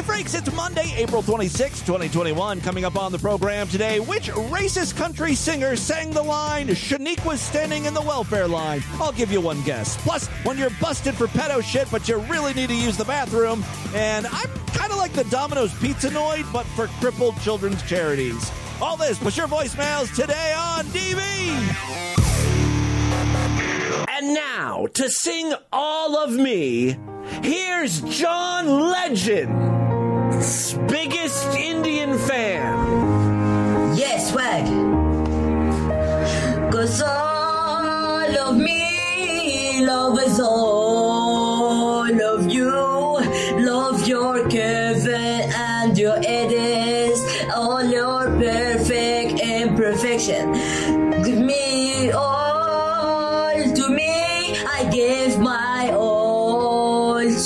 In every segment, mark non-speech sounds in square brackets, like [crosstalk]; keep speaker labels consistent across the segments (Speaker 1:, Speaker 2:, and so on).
Speaker 1: Hey, freaks, it's Monday, April 26, 2021. Coming up on the program today, which racist country singer sang the line, Shanique was standing in the welfare line? I'll give you one guess. Plus, when you're busted for pedo shit, but you really need to use the bathroom, and I'm kind of like the Domino's Pizza Noid, but for crippled children's charities. All this, push your voicemails today on DV.
Speaker 2: And now, to sing all of me, here's John Legend, biggest Indian fan.
Speaker 3: Yes, swag. Cause all of me love is all of you. Love your Kevin and your Edis, all your perfect imperfection. Give me all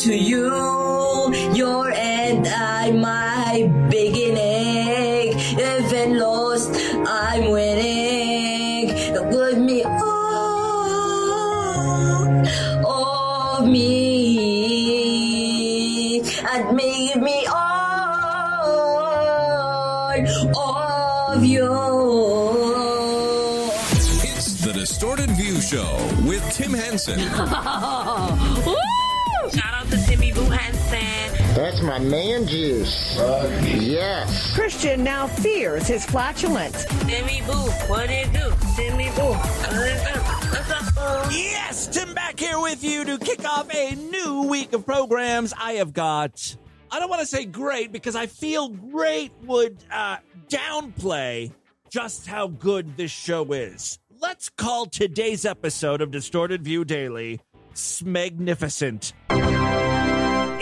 Speaker 3: to you. Your end, I my beginning. Even lost, I'm winning. Give me all of me. And make me all of you.
Speaker 4: It's the Distorted View Show with Tim Henson. [laughs]
Speaker 5: Boo Henson.
Speaker 6: That's my man juice. Yes.
Speaker 7: Christian now fears his flatulence.
Speaker 5: Timmy Boo, what it do? Timmy Boo, what it do? What's up, boo?
Speaker 1: Yes, Tim back here with you to kick off a new week of programs. I have got, I don't want to say great because I feel great would uh, downplay just how good this show is. Let's call today's episode of Distorted View Daily Smegnificent.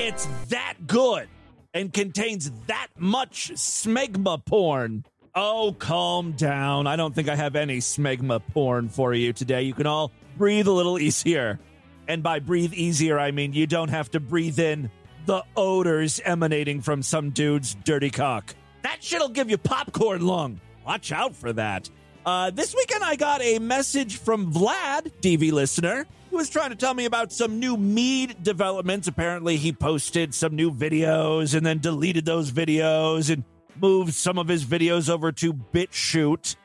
Speaker 1: It's that good and contains that much smegma porn. Oh, calm down. I don't think I have any smegma porn for you today. You can all breathe a little easier. And by breathe easier, I mean you don't have to breathe in the odors emanating from some dude's dirty cock. That shit'll give you popcorn lung. Watch out for that. Uh, this weekend, I got a message from Vlad, DV listener, who was trying to tell me about some new Meade developments. Apparently, he posted some new videos and then deleted those videos and moved some of his videos over to BitChute.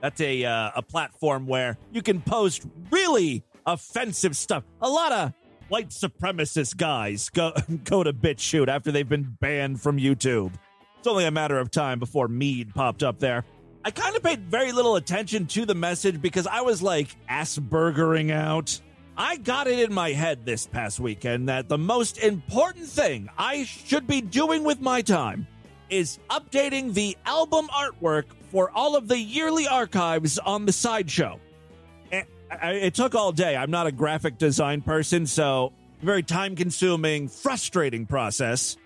Speaker 1: That's a uh, a platform where you can post really offensive stuff. A lot of white supremacist guys go [laughs] go to BitChute after they've been banned from YouTube. It's only a matter of time before Meade popped up there. I kind of paid very little attention to the message because I was like Aspergering out. I got it in my head this past weekend that the most important thing I should be doing with my time is updating the album artwork for all of the yearly archives on the sideshow. Eh, it, it took all day. I'm not a graphic design person, so very time consuming, frustrating process.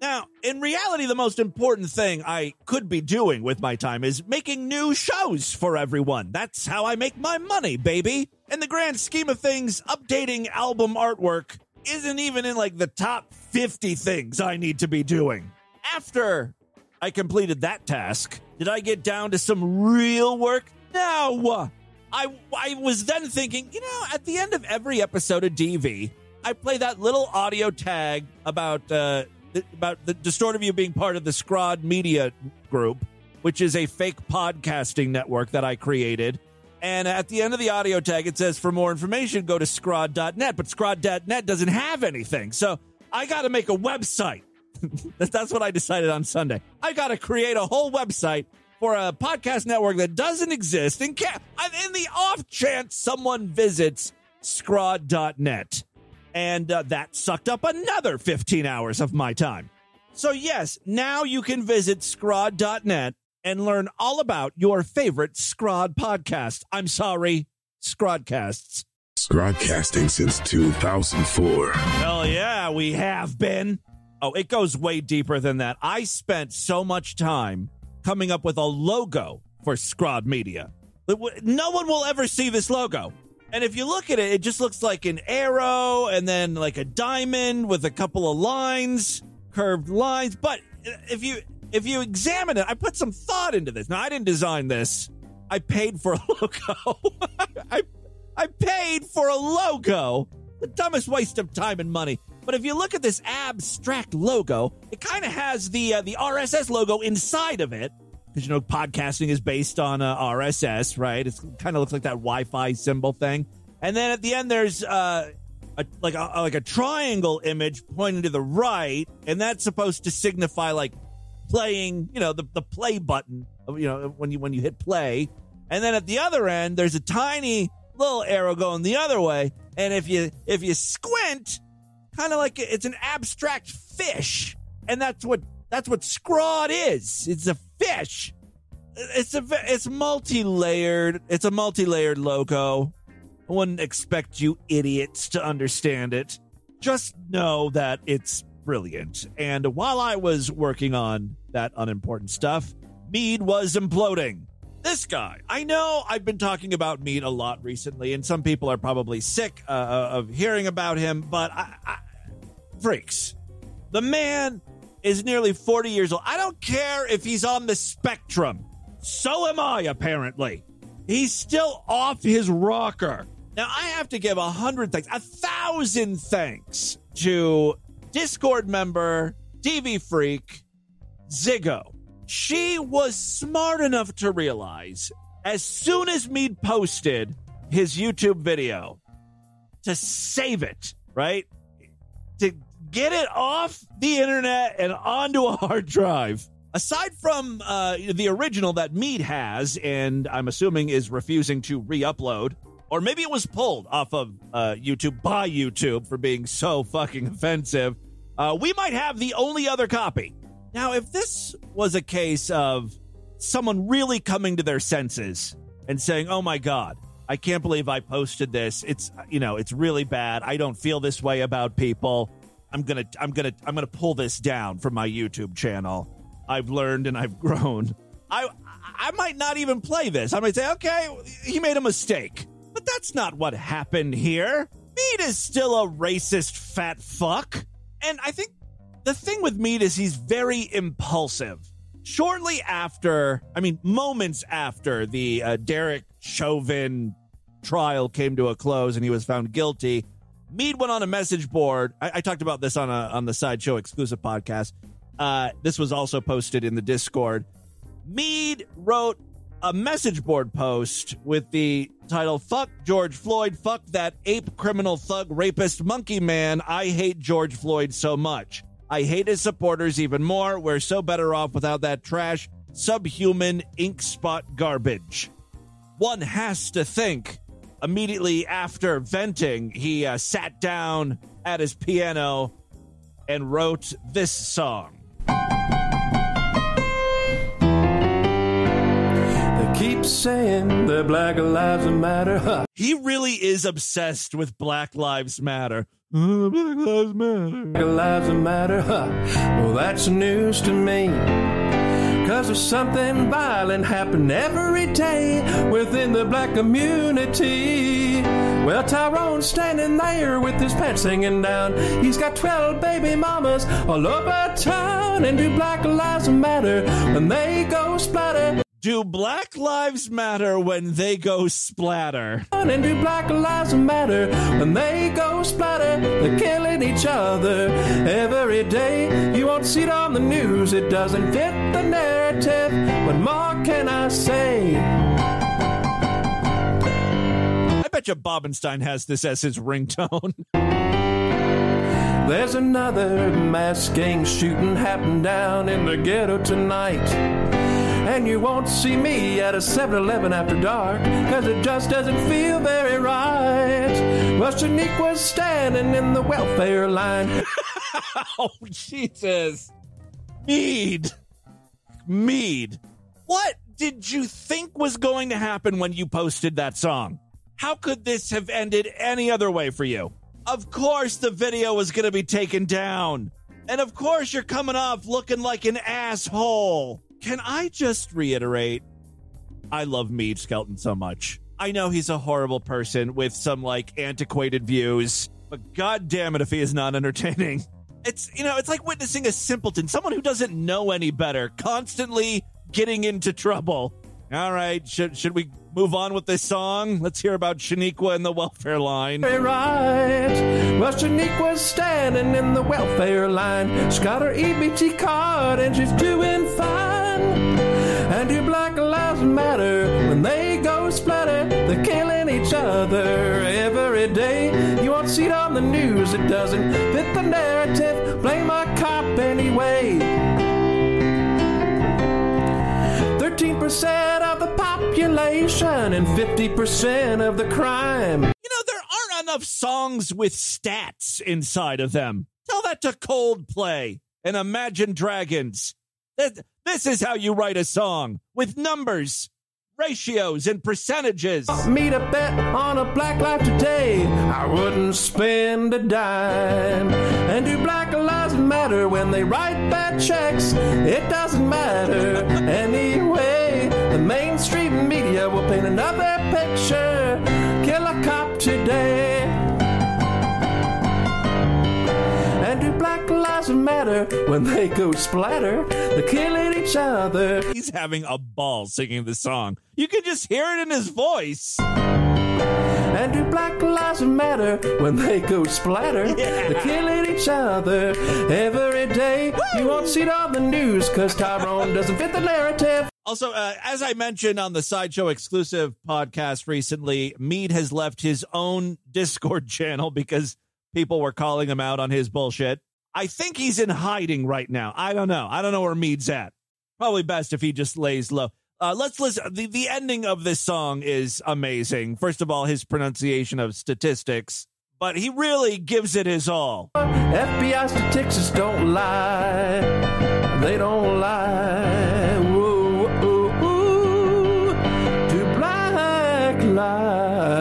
Speaker 1: Now, in reality, the most important thing I could be doing with my time is making new shows for everyone. That's how I make my money, baby. In the grand scheme of things, updating album artwork isn't even in like the top 50 things I need to be doing. After I completed that task, did I get down to some real work? No. I I was then thinking, you know, at the end of every episode of DV, I play that little audio tag about uh about the Distorted View being part of the Scrod Media Group, which is a fake podcasting network that I created. And at the end of the audio tag, it says for more information, go to scrod.net. But scrod.net doesn't have anything. So I got to make a website. [laughs] That's what I decided on Sunday. I got to create a whole website for a podcast network that doesn't exist in, ca- in the off chance someone visits scrod.net. And uh, that sucked up another 15 hours of my time. So, yes, now you can visit scrod.net and learn all about your favorite Scrod podcast. I'm sorry, Scrodcasts.
Speaker 8: Scrodcasting since 2004.
Speaker 1: Hell yeah, we have been. Oh, it goes way deeper than that. I spent so much time coming up with a logo for Scrod Media. No one will ever see this logo. And if you look at it, it just looks like an arrow and then like a diamond with a couple of lines, curved lines. But if you if you examine it, I put some thought into this. Now I didn't design this. I paid for a [laughs] logo. I I paid for a logo. The dumbest waste of time and money. But if you look at this abstract logo, it kind of has the uh, the RSS logo inside of it because you know podcasting is based on uh, RSS, right? It kind of looks like that Wi-Fi symbol thing. And then at the end, there's uh, a, like a like a triangle image pointing to the right, and that's supposed to signify like playing, you know, the the play button, you know, when you when you hit play. And then at the other end, there's a tiny little arrow going the other way, and if you if you squint, kind of like it's an abstract fish, and that's what that's what Scrod is. It's a fish. It's a it's multi-layered. It's a multi-layered logo. I wouldn't expect you idiots to understand it. Just know that it's brilliant. And while I was working on that unimportant stuff, Meade was imploding. This guy, I know I've been talking about Meade a lot recently, and some people are probably sick uh, of hearing about him, but I, I, freaks. The man is nearly 40 years old. I don't care if he's on the spectrum. So am I, apparently. He's still off his rocker. Now, I have to give a hundred thanks, a thousand thanks to Discord member DV Freak Ziggo. She was smart enough to realize as soon as Meade posted his YouTube video to save it, right? To get it off the internet and onto a hard drive. Aside from uh, the original that Meade has, and I'm assuming is refusing to re upload, or maybe it was pulled off of uh, YouTube by YouTube for being so fucking offensive, uh, we might have the only other copy. Now, if this was a case of someone really coming to their senses and saying, oh my God, I can't believe I posted this. It's, you know, it's really bad. I don't feel this way about people. I'm gonna, I'm gonna, I'm gonna pull this down from my YouTube channel. I've learned and I've [laughs] grown. I, I might not even play this. I might say, okay, he made a mistake. But that's not what happened here. Meat is still a racist fat fuck. And I think the thing with Meade is he's very impulsive. Shortly after, I mean, moments after the uh, Derek Chauvin trial came to a close and he was found guilty, Meade went on a message board. I, I talked about this on a on the sideshow exclusive podcast. Uh, this was also posted in the Discord. Meade wrote a message board post with the title "Fuck George Floyd, fuck that ape criminal thug rapist monkey man. I hate George Floyd so much. I hate his supporters even more. We're so better off without that trash, subhuman ink spot garbage." One has to think immediately after venting, he uh, sat down at his piano and wrote this song.
Speaker 8: They keep saying that Black Lives Matter. Huh. [laughs]
Speaker 1: He really is obsessed with Black Lives Matter. Uh, Black Lives Matter.
Speaker 8: Black Lives Matter. Huh. Well, that's news to me. Cause there's something violent happening every day within the black community. Well, Tyrone's standing there with his pants hanging down. He's got 12 baby mamas all over town. And do Black Lives Matter when they go splatter?
Speaker 1: Do Black Lives Matter when they go splatter?
Speaker 8: And do Black Lives Matter when they go splatter? They're killing each other every day. You won't see it on the news, it doesn't fit the narrative. What more can I say?
Speaker 1: I bet you Bobenstein has this as his ringtone. [laughs]
Speaker 8: There's another mass gang shooting happened down in the ghetto tonight. And you won't see me at a 7 Eleven after dark, cause it just doesn't feel very right. Well, was standing in the welfare line. [laughs]
Speaker 1: oh, Jesus. Meade. Meade. What did you think was going to happen when you posted that song? How could this have ended any other way for you? Of course, the video was going to be taken down. And of course, you're coming off looking like an asshole. Can I just reiterate? I love Meade Skelton so much. I know he's a horrible person with some like antiquated views, but god damn it if he is not entertaining. [laughs] It's you know, it's like witnessing a simpleton, someone who doesn't know any better, constantly getting into trouble. All right, should should we move on with this song? Let's hear about Shaniqua and the welfare line.
Speaker 8: Hey, right. Well, Shaniqua's standing in the welfare line. She's got her EBT card and she's doing fine. And do Black Lives Matter when they go splatter? They're killing each other every day. You won't see it on the news, it doesn't fit the narrative. Blame a cop anyway. 13% of the population and 50% of the crime.
Speaker 1: You know, there aren't enough songs with stats inside of them. Tell that to Coldplay and Imagine Dragons. This is how you write a song with numbers, ratios, and percentages.
Speaker 8: Me to bet on a black life today, I wouldn't spend a dime. And do black lives matter when they write bad checks? It doesn't matter anyway. The mainstream media will paint another picture. Kill a cop today. Do black lives matter when they go splatter? They're killing each other.
Speaker 1: He's having a ball singing the song. You can just hear it in his voice.
Speaker 8: And do black lives matter when they go splatter? [laughs] They're killing each other every day. You won't see it on the news because Tyrone doesn't fit the narrative.
Speaker 1: Also, uh, as I mentioned on the Sideshow exclusive podcast recently, Meade has left his own Discord channel because people were calling him out on his bullshit. I think he's in hiding right now. I don't know. I don't know where Meade's at. Probably best if he just lays low. Uh, let's listen. The, the ending of this song is amazing. First of all, his pronunciation of statistics, but he really gives it his all.
Speaker 8: FBI statistics don't lie. They don't lie. Whoa, whoa, whoa. Do black lives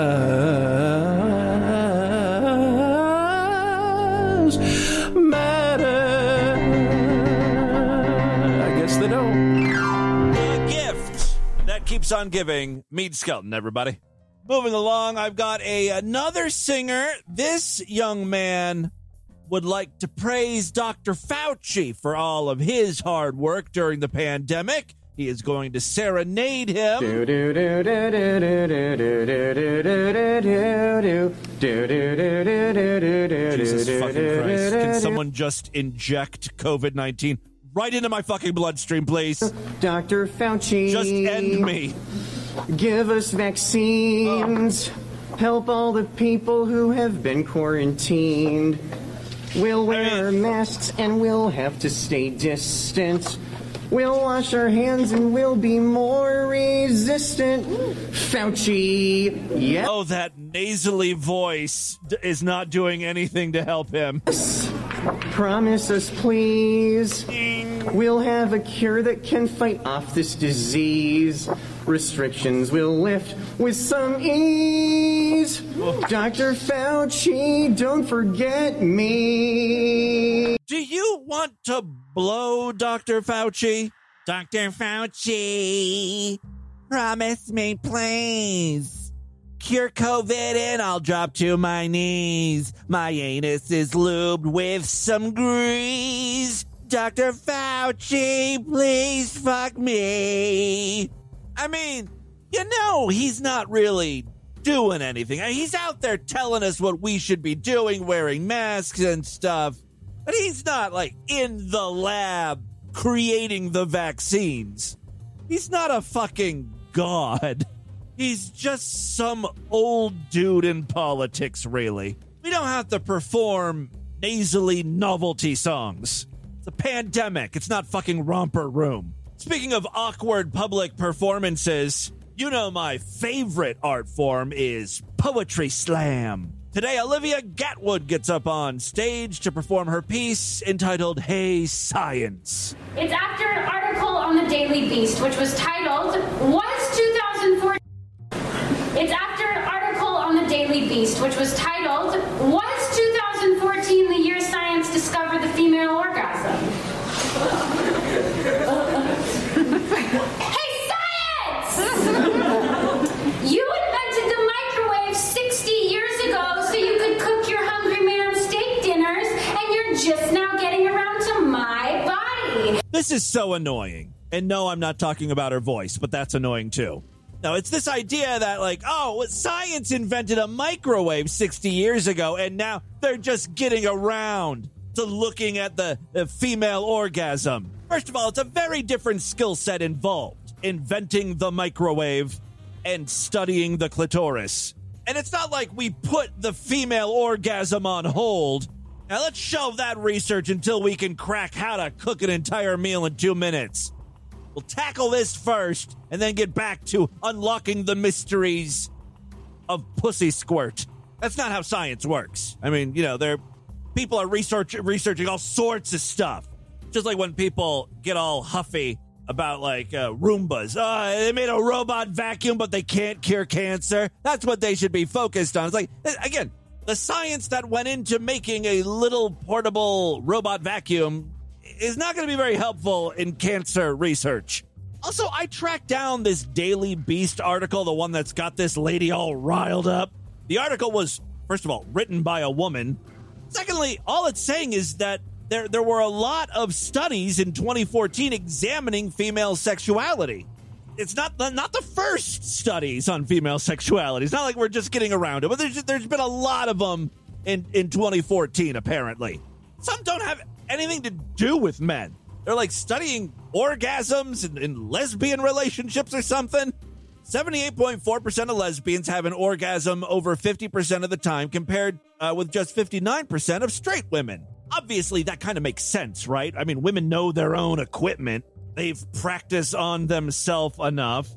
Speaker 1: keeps on giving. Meade Skelton, everybody. Moving along, I've got a another singer. This young man would like to praise Dr. Fauci for all of his hard work during the pandemic. He is going to serenade him. Jesus fucking Christ. Can someone just inject COVID 19 right into my fucking bloodstream, please?
Speaker 9: Dr. Fauci.
Speaker 1: Just end me.
Speaker 9: Give us vaccines. Help all the people who have been quarantined. We'll wear masks and we'll have to stay distant. We'll wash our hands and we'll be more resistant. Fauci. Yeah.
Speaker 1: Oh, that nasally voice d- is not doing anything to help him.
Speaker 9: Promise us, please. We'll have a cure that can fight off this disease. Restrictions will lift with some ease. Dr. Fauci, don't forget me.
Speaker 1: Do you want to blow Dr. Fauci? Dr. Fauci, promise me, please. Cure COVID and I'll drop to my knees. My anus is lubed with some grease. Dr. Fauci, please fuck me. I mean, you know, he's not really doing anything. He's out there telling us what we should be doing, wearing masks and stuff. But he's not like in the lab creating the vaccines. He's not a fucking god. [laughs] He's just some old dude in politics, really. We don't have to perform nasally novelty songs. It's a pandemic. It's not fucking romper room. Speaking of awkward public performances, you know my favorite art form is poetry slam. Today, Olivia Gatwood gets up on stage to perform her piece entitled Hey Science.
Speaker 10: It's after an article on the Daily Beast, which was titled, Was 2014. It's after an article on the Daily Beast, which was titled, Was 2014 the year science discovered the female orgasm? hey, science! you invented the microwave 60 years ago so you could cook your hungry man steak dinners, and you're just now getting around to my body.
Speaker 1: This is so annoying. And no, I'm not talking about her voice, but that's annoying too. No, it's this idea that, like, oh, science invented a microwave 60 years ago, and now they're just getting around to looking at the, the female orgasm. First of all, it's a very different skill set involved inventing the microwave and studying the clitoris. And it's not like we put the female orgasm on hold. Now let's shelve that research until we can crack how to cook an entire meal in two minutes. We'll tackle this first and then get back to unlocking the mysteries of pussy squirt. That's not how science works. I mean, you know, there people are research, researching all sorts of stuff. Just like when people get all huffy about like uh, Roombas. Oh, they made a robot vacuum, but they can't cure cancer. That's what they should be focused on. It's like, again, the science that went into making a little portable robot vacuum is not going to be very helpful in cancer research. Also, I tracked down this Daily Beast article, the one that's got this lady all riled up. The article was, first of all, written by a woman. Secondly, all it's saying is that there, there were a lot of studies in 2014 examining female sexuality. It's not the, not the first studies on female sexuality. It's not like we're just getting around it, but there's, there's been a lot of them in, in 2014, apparently. Some don't have anything to do with men. They're like studying orgasms and, and lesbian relationships or something. 78.4% of lesbians have an orgasm over 50% of the time, compared uh, with just 59% of straight women. Obviously, that kind of makes sense, right? I mean, women know their own equipment, they've practiced on themselves enough,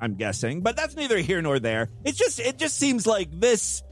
Speaker 1: I'm guessing, but that's neither here nor there. It's just, it just seems like this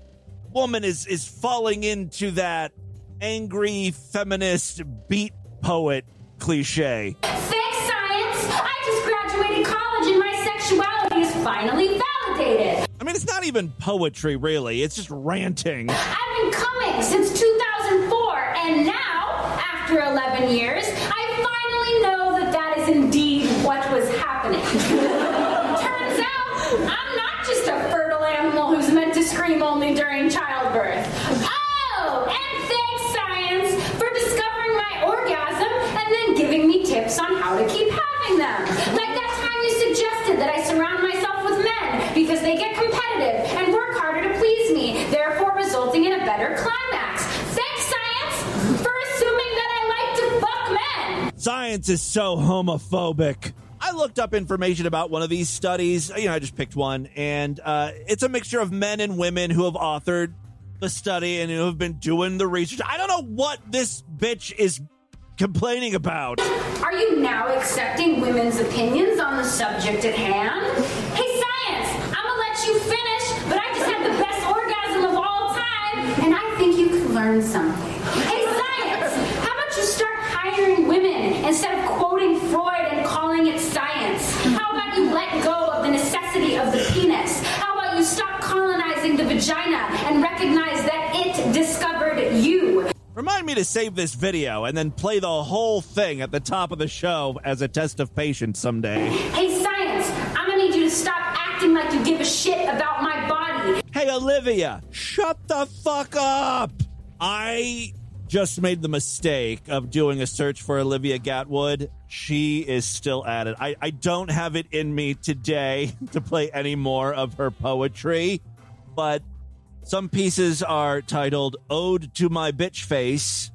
Speaker 1: woman is, is falling into that angry feminist beat poet cliche.
Speaker 10: Thanks, science! I just graduated college and my sexuality is finally validated.
Speaker 1: I mean, it's not even poetry, really. It's just ranting.
Speaker 10: I've been coming since 2004, and now, after 11 years, I finally know that that is indeed what was happening. [laughs] Turns out, I'm not just a fertile animal who's meant to scream only during childbirth. Oh, and thanks, science, for discovering my orgasm and then giving me tips on how to keep having them. Like that time you suggested that I surround myself with men because they get competitive and work harder to please me, therefore resulting in a better climax. Thanks, science, for assuming that I like to fuck men.
Speaker 1: Science is so homophobic. I looked up information about one of these studies. You know, I just picked one, and uh, it's a mixture of men and women who have authored the study and who have been doing the research. I don't know what this bitch is complaining about.
Speaker 10: Are you now accepting women's opinions on the subject at hand? Hey, science, I'm gonna let you finish, but I just had the best orgasm of all time, and I think you could learn something. Hey, science, how about you women instead of quoting Freud and calling it science? How about you let go of the necessity of the penis? How about you stop colonizing the vagina and recognize that it discovered you?
Speaker 1: Remind me to save this video and then play the whole thing at the top of the show as a test of patience someday.
Speaker 10: Hey, science, I'm gonna need you to stop acting like you give a shit about my body.
Speaker 1: Hey, Olivia, shut the fuck up. I just made the mistake of doing a search for Olivia Gatwood. She is still at it. I, I don't have it in me today [laughs] to play any more of her poetry, but some pieces are titled Ode to My Bitch Face,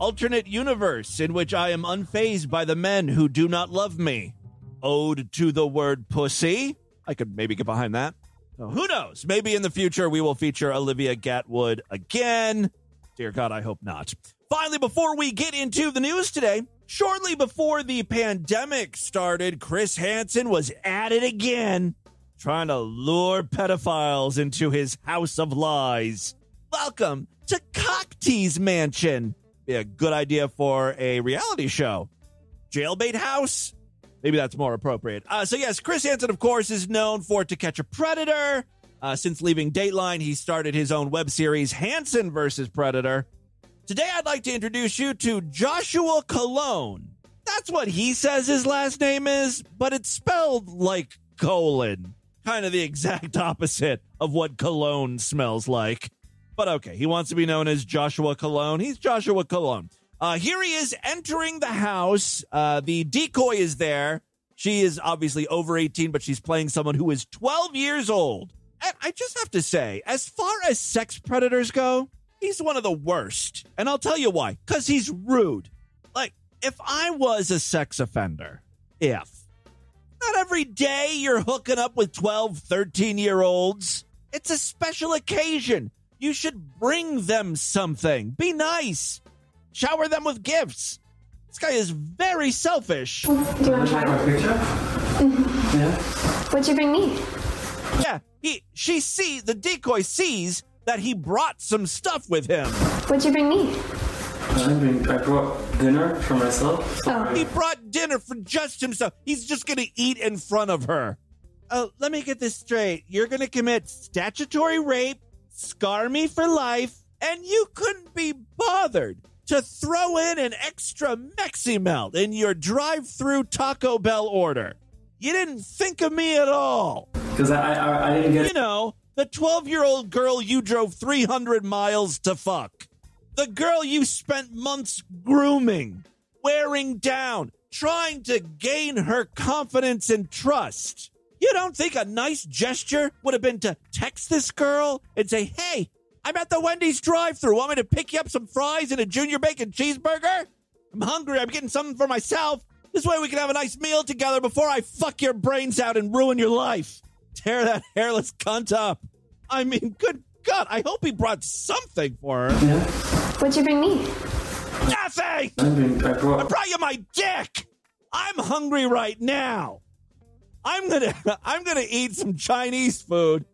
Speaker 1: Alternate Universe in which I am unfazed by the men who do not love me, Ode to the Word Pussy. I could maybe get behind that. Who knows? Maybe in the future we will feature Olivia Gatwood again. Dear God, I hope not. Finally, before we get into the news today, shortly before the pandemic started, Chris Hansen was at it again, trying to lure pedophiles into his house of lies. Welcome to Cocktease Mansion. Be a good idea for a reality show. Jailbait House? Maybe that's more appropriate. Uh, so, yes, Chris Hansen, of course, is known for To Catch a Predator. Uh, since leaving Dateline, he started his own web series, Hansen versus Predator. Today, I'd like to introduce you to Joshua Cologne. That's what he says his last name is, but it's spelled like colon. Kind of the exact [laughs] opposite of what cologne smells like. But okay, he wants to be known as Joshua Cologne. He's Joshua Cologne. Uh, here he is entering the house. Uh, the decoy is there. She is obviously over 18, but she's playing someone who is 12 years old. And I just have to say, as far as sex predators go, he's one of the worst. And I'll tell you why. Because he's rude. Like, if I was a sex offender, if not every day you're hooking up with 12, 13 year olds, it's a special occasion. You should bring them something. Be nice. Shower them with gifts. This guy is very selfish.
Speaker 11: Do you want to try? my picture? [laughs]
Speaker 8: Yeah.
Speaker 11: What'd you bring me?
Speaker 1: Yeah, he she see the decoy sees that he brought some stuff with him.
Speaker 11: What'd you bring me?
Speaker 8: I mean, I brought dinner for myself. So
Speaker 11: Oh.
Speaker 1: He brought dinner for just himself. He's just gonna eat in front of her. Uh, let me get this straight. You're gonna commit statutory rape, scar me for life, and you couldn't be bothered to throw in an extra Mexi Melt in your drive-through Taco Bell order. You didn't think of me at all.
Speaker 8: Because I, I, I didn't get
Speaker 1: You know, the 12 year old girl you drove 300 miles to fuck. The girl you spent months grooming, wearing down, trying to gain her confidence and trust. You don't think a nice gesture would have been to text this girl and say, hey, I'm at the Wendy's drive thru. Want me to pick you up some fries and a junior bacon cheeseburger? I'm hungry. I'm getting something for myself. This way we can have a nice meal together before I fuck your brains out and ruin your life. Tear that hairless cunt up. I mean, good God, I hope he brought something for her.
Speaker 8: Yeah.
Speaker 11: What'd you bring me?
Speaker 1: Nothing!
Speaker 8: I mean, I
Speaker 1: I
Speaker 8: brought.
Speaker 1: brought you my dick! I'm hungry right now. I'm gonna [laughs] I'm gonna eat some Chinese food.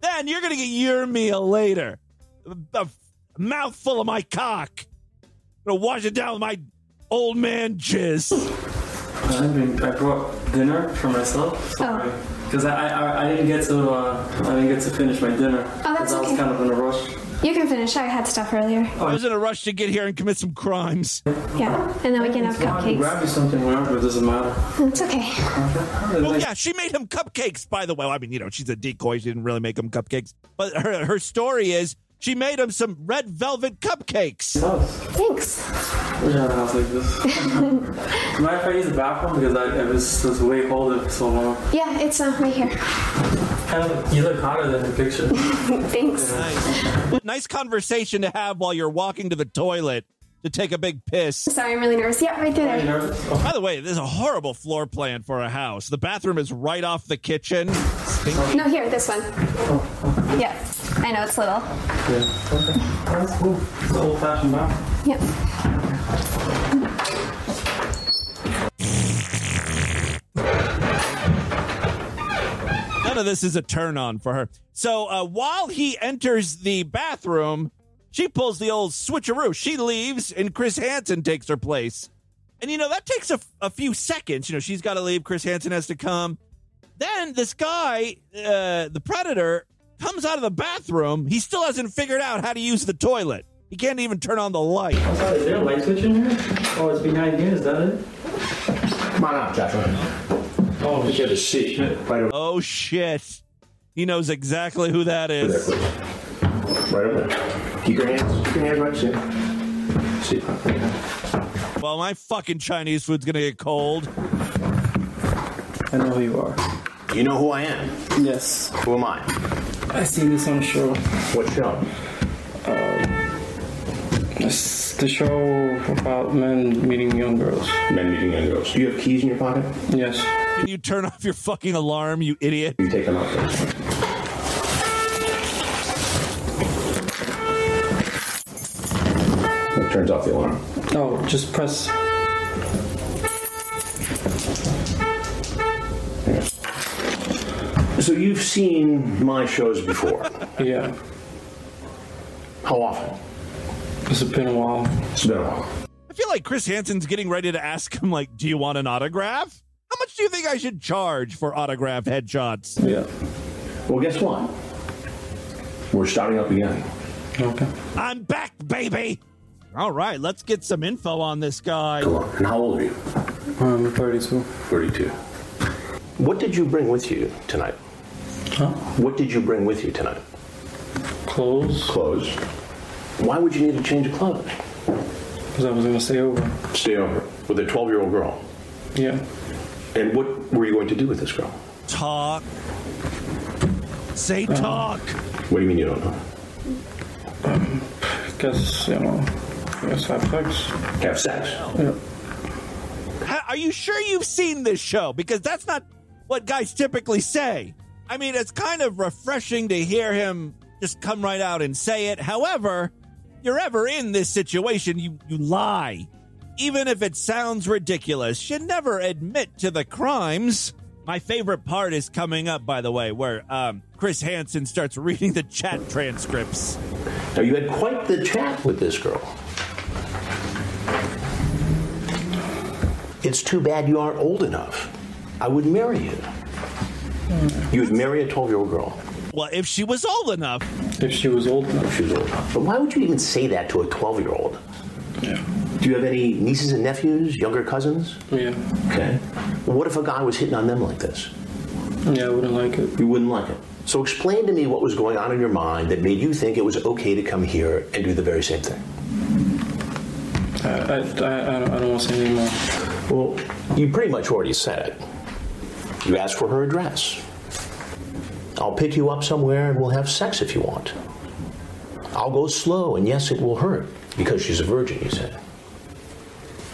Speaker 1: Then you're gonna get your meal later. A, a mouthful of my cock. I'm gonna wash it down with my old man jizz.
Speaker 8: I mean, I brought dinner for myself.
Speaker 11: Oh.
Speaker 8: Because I, I, I didn't get to uh, I didn't get to finish my dinner.
Speaker 11: Oh, that's
Speaker 8: 'Cause I was kind of in a rush.
Speaker 11: You can finish. I had stuff earlier.
Speaker 1: I was in a rush to get here and commit some crimes.
Speaker 11: Yeah, and then we can have cupcakes.
Speaker 8: Grab
Speaker 11: cupcakes.
Speaker 8: me something whenever. It doesn't matter.
Speaker 11: It's okay.
Speaker 1: Well, yeah, she made him cupcakes, by the way. I mean, you know, she's a decoy. She didn't really make him cupcakes. But her, her story is she made him some red velvet cupcakes.
Speaker 11: Thanks.
Speaker 8: Wish I had a house like this. Mind [laughs] if I use the bathroom because I, I was, was way colder for so long.
Speaker 11: Yeah, it's uh, right here.
Speaker 8: Kind of, you look hotter than the picture. [laughs]
Speaker 11: Thanks.
Speaker 1: Nice. nice conversation to have while you're walking to the toilet to take a big piss.
Speaker 11: Sorry, I'm really nervous. Yeah, right through
Speaker 8: Are you
Speaker 11: there.
Speaker 8: Oh,
Speaker 1: By the way, this is a horrible floor plan for a house. The bathroom is right off the kitchen. Stinky.
Speaker 11: No, here, this one. Yeah, I know it's little.
Speaker 8: yeah. Okay. Cool. It's an old fashioned bathroom.
Speaker 11: Yep.
Speaker 1: None of this is a turn on for her. So uh, while he enters the bathroom, she pulls the old switcheroo. She leaves, and Chris Hansen takes her place. And you know that takes a, a few seconds. You know she's got to leave. Chris Hansen has to come. Then this guy, uh, the predator, comes out of the bathroom. He still hasn't figured out how to use the toilet. He can't even turn on the light.
Speaker 8: Is there a light switch in here? Oh, it's behind you. Is that it?
Speaker 6: Come on out, Joshua.
Speaker 8: Oh,
Speaker 6: Just get a seat right over,
Speaker 1: Oh shit! He knows exactly who that is.
Speaker 6: Right over there. Keep your hands, keep your hands right seat. Seat. Okay.
Speaker 1: Well, my fucking Chinese food's gonna get cold.
Speaker 8: I know who you are.
Speaker 6: You know who I am.
Speaker 8: Yes.
Speaker 6: Who am I?
Speaker 8: I see this on the show.
Speaker 6: What show?
Speaker 8: Uh, it's the show about men meeting young girls.
Speaker 6: Men meeting young girls. Do you have keys in your pocket?
Speaker 8: Yes.
Speaker 1: Can you turn off your fucking alarm, you idiot?
Speaker 6: You take them out there. It turns off the alarm.
Speaker 8: No, just press.
Speaker 6: So you've seen my shows before.
Speaker 8: Yeah.
Speaker 6: How often?
Speaker 8: It's been a while.
Speaker 6: It's been a while.
Speaker 1: I feel like Chris Hansen's getting ready to ask him, like, do you want an autograph? How much do you think I should charge for autographed headshots?
Speaker 8: Yeah.
Speaker 6: Well, guess what? We're starting up again.
Speaker 8: Okay.
Speaker 1: I'm back, baby! All right, let's get some info on this guy.
Speaker 6: Come on. And how old are you?
Speaker 8: I'm 32.
Speaker 6: 32. What did you bring with you tonight?
Speaker 8: Huh?
Speaker 6: What did you bring with you tonight?
Speaker 8: Clothes.
Speaker 6: Clothes. Why would you need to change of clothes?
Speaker 12: Because I was going to stay over.
Speaker 6: Stay over with a 12 year old girl.
Speaker 12: Yeah.
Speaker 6: And what were you going to do with this girl?
Speaker 1: Talk. Say
Speaker 12: Uh-huh.
Speaker 1: talk.
Speaker 6: What do you mean you don't know?
Speaker 12: Guess, you know, I guess have sex.
Speaker 6: Have sex?
Speaker 12: Yeah.
Speaker 1: Ha- Are you sure you've seen this show? Because that's not what guys typically say. I mean, it's kind of refreshing to hear him just come right out and say it. However, you're ever in this situation, you, you lie. Even if it sounds ridiculous, you never admit to the crimes. My favorite part is coming up, by the way, where um, Chris Hansen starts reading the chat transcripts.
Speaker 6: Now, you had quite the chat with this girl. It's too bad you aren't old enough. I would marry you. Hmm. You would marry a 12 year old girl.
Speaker 1: Well, if she was old enough.
Speaker 12: If she was old enough.
Speaker 6: If she was old enough. But why would you even say that to a 12 year old?
Speaker 12: Yeah.
Speaker 6: Do you have any nieces and nephews, younger cousins?
Speaker 12: Oh, yeah.
Speaker 6: Okay. Well, what if a guy was hitting on them like this?
Speaker 12: Yeah, I wouldn't like it.
Speaker 6: You wouldn't like it. So explain to me what was going on in your mind that made you think it was okay to come here and do the very same thing.
Speaker 12: I, I, I, I don't, I don't want to say anymore.
Speaker 6: Well, you pretty much already said it. You ask for her address. I'll pick you up somewhere and we'll have sex if you want. I'll go slow, and yes, it will hurt because she's a virgin, you said.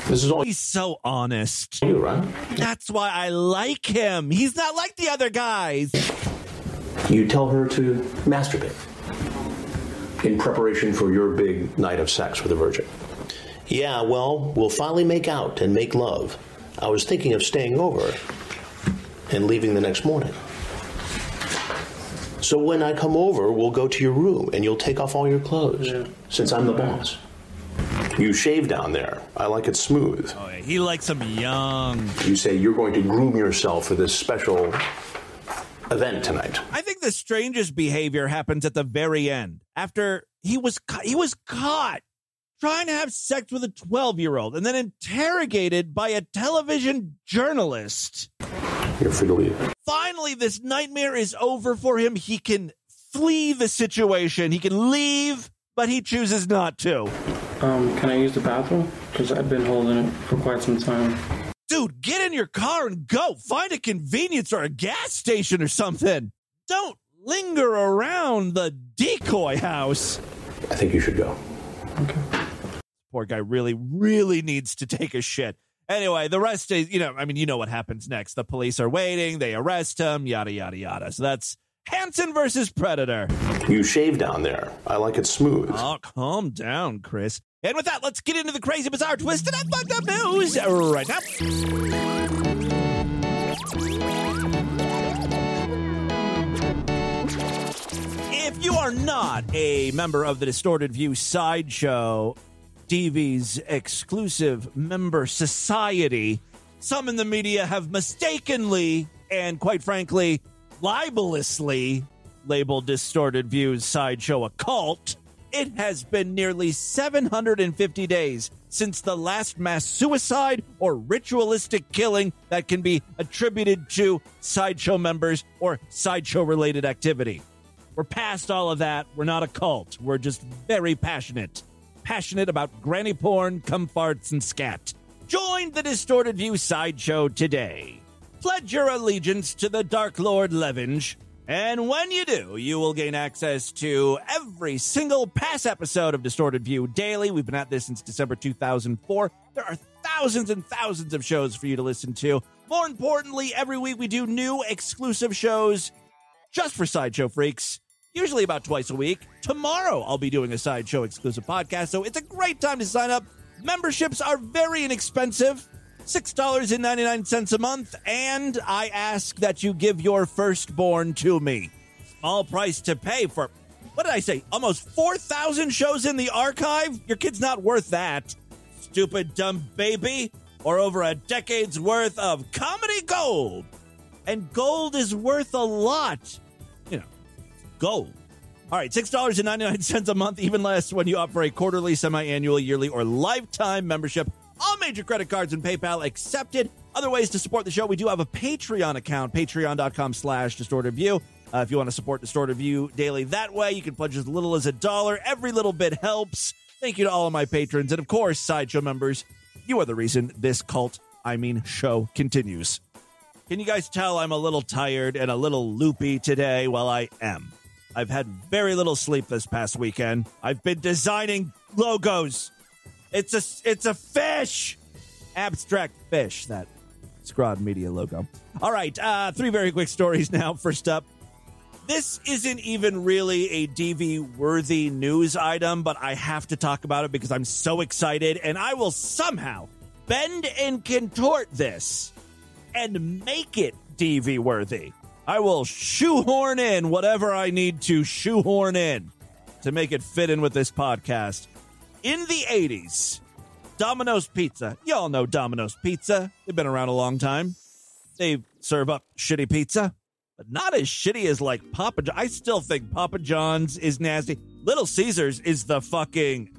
Speaker 6: This is all
Speaker 1: He's so honest.
Speaker 6: you, right?
Speaker 1: That's why I like him. He's not like the other guys.
Speaker 6: You tell her to masturbate in preparation for your big night of sex with a virgin. Yeah, well, we'll finally make out and make love. I was thinking of staying over and leaving the next morning. So when I come over, we'll go to your room and you'll take off all your clothes since I'm the boss. You shave down there. I like it smooth.
Speaker 1: Oh, yeah, he likes him young.
Speaker 6: You say you're going to groom yourself for this special event tonight.
Speaker 1: I think the strangest behavior happens at the very end. After he was ca- he was caught trying to have sex with a 12-year-old and then interrogated by a television journalist.
Speaker 6: You're free to leave.
Speaker 1: Finally, this nightmare is over for him. He can flee the situation. He can leave, but he chooses not to.
Speaker 12: Um, can I use the bathroom? Because I've been holding it for quite some time.
Speaker 1: Dude, get in your car and go. Find a convenience or a gas station or something. Don't linger around the decoy house.
Speaker 6: I think you should go. Okay.
Speaker 1: Poor guy really, really needs to take a shit. Anyway, the rest is, you know, I mean, you know what happens next. The police are waiting, they arrest him, yada, yada, yada. So that's Hansen versus Predator.
Speaker 6: You shave down there. I like it smooth.
Speaker 1: Oh, calm down, Chris. And with that, let's get into the crazy, bizarre, twisted, and fucked up news right now. If you are not a member of the Distorted View Sideshow, DV's exclusive member society, some in the media have mistakenly and quite frankly, libelously labeled Distorted View's Sideshow a cult. It has been nearly 750 days since the last mass suicide or ritualistic killing that can be attributed to Sideshow members or Sideshow related activity. We're past all of that. We're not a cult. We're just very passionate. Passionate about granny porn, cum farts, and scat. Join the Distorted View Sideshow today. Pledge your allegiance to the Dark Lord Levenge. And when you do, you will gain access to every single past episode of Distorted View Daily. We've been at this since December 2004. There are thousands and thousands of shows for you to listen to. More importantly, every week we do new exclusive shows just for Sideshow Freaks, usually about twice a week. Tomorrow, I'll be doing a Sideshow exclusive podcast, so it's a great time to sign up. Memberships are very inexpensive. $6.99 a month, and I ask that you give your firstborn to me. Small price to pay for, what did I say, almost 4,000 shows in the archive? Your kid's not worth that. Stupid, dumb baby. Or over a decade's worth of comedy gold. And gold is worth a lot. Gold. All right, $6.99 a month, even less when you opt for a quarterly, semi annual, yearly, or lifetime membership. All major credit cards and PayPal accepted. Other ways to support the show, we do have a Patreon account, patreon.com slash distorted view. Uh, if you want to support Distorted View daily that way, you can pledge as little as a dollar. Every little bit helps. Thank you to all of my patrons. And of course, Sideshow members, you are the reason this cult, I mean, show continues. Can you guys tell I'm a little tired and a little loopy today? Well, I am. I've had very little sleep this past weekend. I've been designing logos. It's a it's a fish, abstract fish. That Scrod Media logo. All right, uh, three very quick stories now. [laughs] First up, this isn't even really a DV worthy news item, but I have to talk about it because I'm so excited, and I will somehow bend and contort this and make it DV worthy. I will shoehorn in whatever I need to shoehorn in to make it fit in with this podcast. In the 80s, Domino's Pizza. Y'all know Domino's Pizza. They've been around a long time. They serve up shitty pizza, but not as shitty as like Papa John. I still think Papa John's is nasty. Little Caesars is the fucking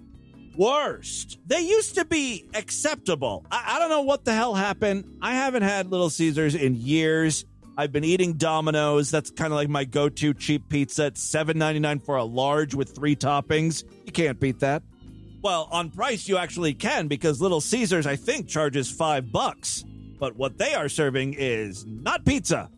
Speaker 1: worst. They used to be acceptable. I, I don't know what the hell happened. I haven't had Little Caesars in years. I've been eating Domino's. That's kind of like my go-to cheap pizza. It's seven ninety nine for a large with three toppings. You can't beat that. Well, on price you actually can because Little Caesars I think charges five bucks. But what they are serving is not pizza.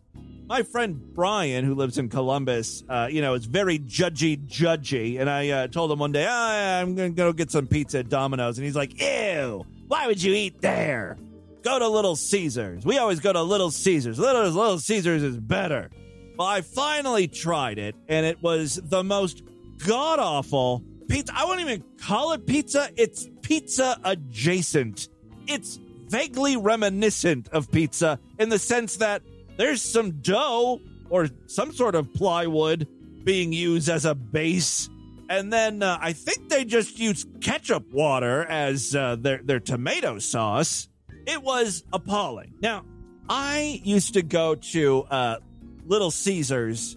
Speaker 1: My friend Brian, who lives in Columbus, uh, you know, is very judgy, judgy. And I uh, told him one day, oh, I'm going to go get some pizza at Domino's. And he's like, ew, why would you eat there? Go to Little Caesars. We always go to Little Caesars. Little, Little Caesars is better. Well, I finally tried it, and it was the most god awful pizza. I wouldn't even call it pizza. It's pizza adjacent. It's vaguely reminiscent of pizza in the sense that there's some dough or some sort of plywood being used as a base. And then uh, I think they just use ketchup water as uh, their, their tomato sauce. It was appalling. Now, I used to go to uh, Little Caesars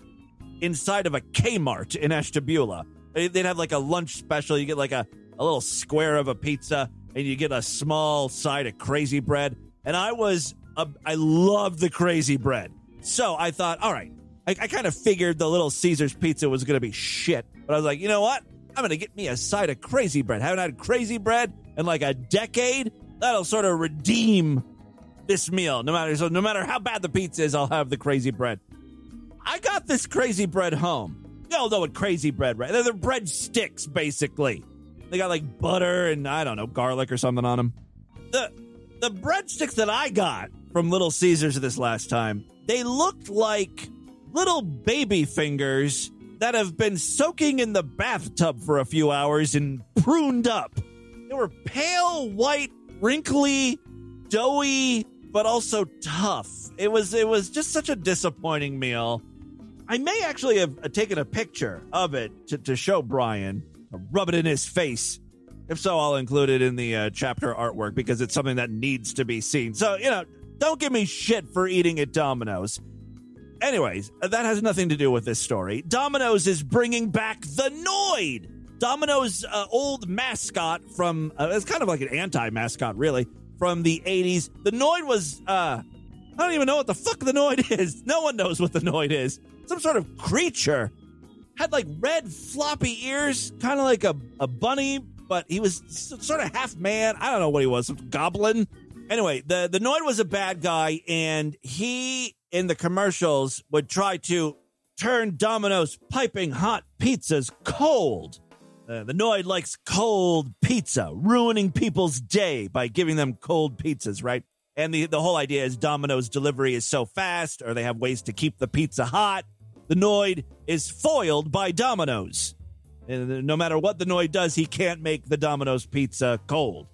Speaker 1: inside of a Kmart in Ashtabula. They'd have like a lunch special. You get like a, a little square of a pizza and you get a small side of crazy bread. And I was, a, I loved the crazy bread. So I thought, all right, I, I kind of figured the Little Caesars pizza was going to be shit. But I was like, you know what? I'm going to get me a side of crazy bread. Haven't had crazy bread in like a decade. That'll sort of redeem this meal. No matter so, no matter how bad the pizza is, I'll have the crazy bread. I got this crazy bread home. You all know what crazy bread, right? They're, they're bread sticks, basically. They got like butter and I don't know garlic or something on them. The the breadsticks that I got from Little Caesars this last time, they looked like little baby fingers that have been soaking in the bathtub for a few hours and pruned up. They were pale white, wrinkly, doughy, but also tough. It was it was just such a disappointing meal. I may actually have taken a picture of it to, to show Brian, rub it in his face. If so, I'll include it in the uh, chapter artwork because it's something that needs to be seen. So, you know, don't give me shit for eating at Domino's. Anyways, that has nothing to do with this story. Domino's is bringing back the Noid. Domino's uh, old mascot from, uh, it's kind of like an anti mascot, really, from the 80s. The Noid was, uh, I don't even know what the fuck the Noid [laughs] is. No one knows what the Noid is. Some sort of creature. Had like red floppy ears, kind of like a, a bunny, but he was sort of half man. I don't know what he was, some goblin. Anyway, the, the Noid was a bad guy, and he, in the commercials, would try to turn Domino's piping hot pizzas cold. Uh, the Noid likes cold pizza, ruining people's day by giving them cold pizzas, right? And the, the whole idea is Domino's delivery is so fast, or they have ways to keep the pizza hot. The Noid is foiled by Domino's. And no matter what the Noid does, he can't make the Domino's pizza cold.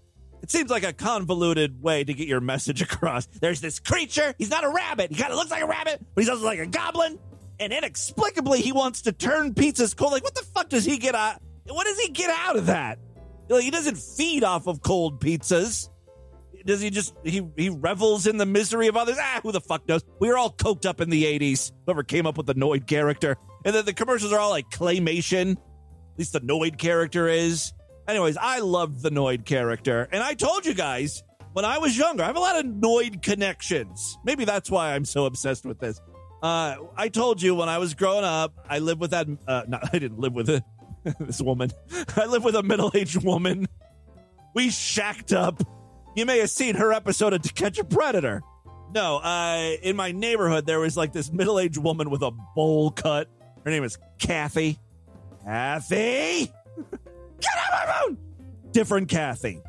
Speaker 1: It seems like a convoluted way to get your message [laughs] across. There's this creature. He's not a rabbit. He kind of looks like a rabbit, but he's also like a goblin. And inexplicably, he wants to turn pizzas cold. Like, what the fuck does he get out? What does he get out of that? He doesn't feed off of cold pizzas. Does he just he he revels in the misery of others? Ah, who the fuck knows? We were all coked up in the '80s. Whoever came up with the Noid character, and then the commercials are all like claymation. At least the Noid character is. Anyways, I loved the Noid character, and I told you guys when I was younger, I have a lot of Noid connections. Maybe that's why I'm so obsessed with this. Uh, I told you when I was growing up, I lived with that. Uh, no, [laughs] I didn't live with it. [laughs] this woman. I live with a middle aged woman. We shacked up. You may have seen her episode of To Catch a Predator. No, uh, in my neighborhood, there was like this middle aged woman with a bowl cut. Her name is Kathy. Kathy! [laughs] Get out of my phone! Different Kathy.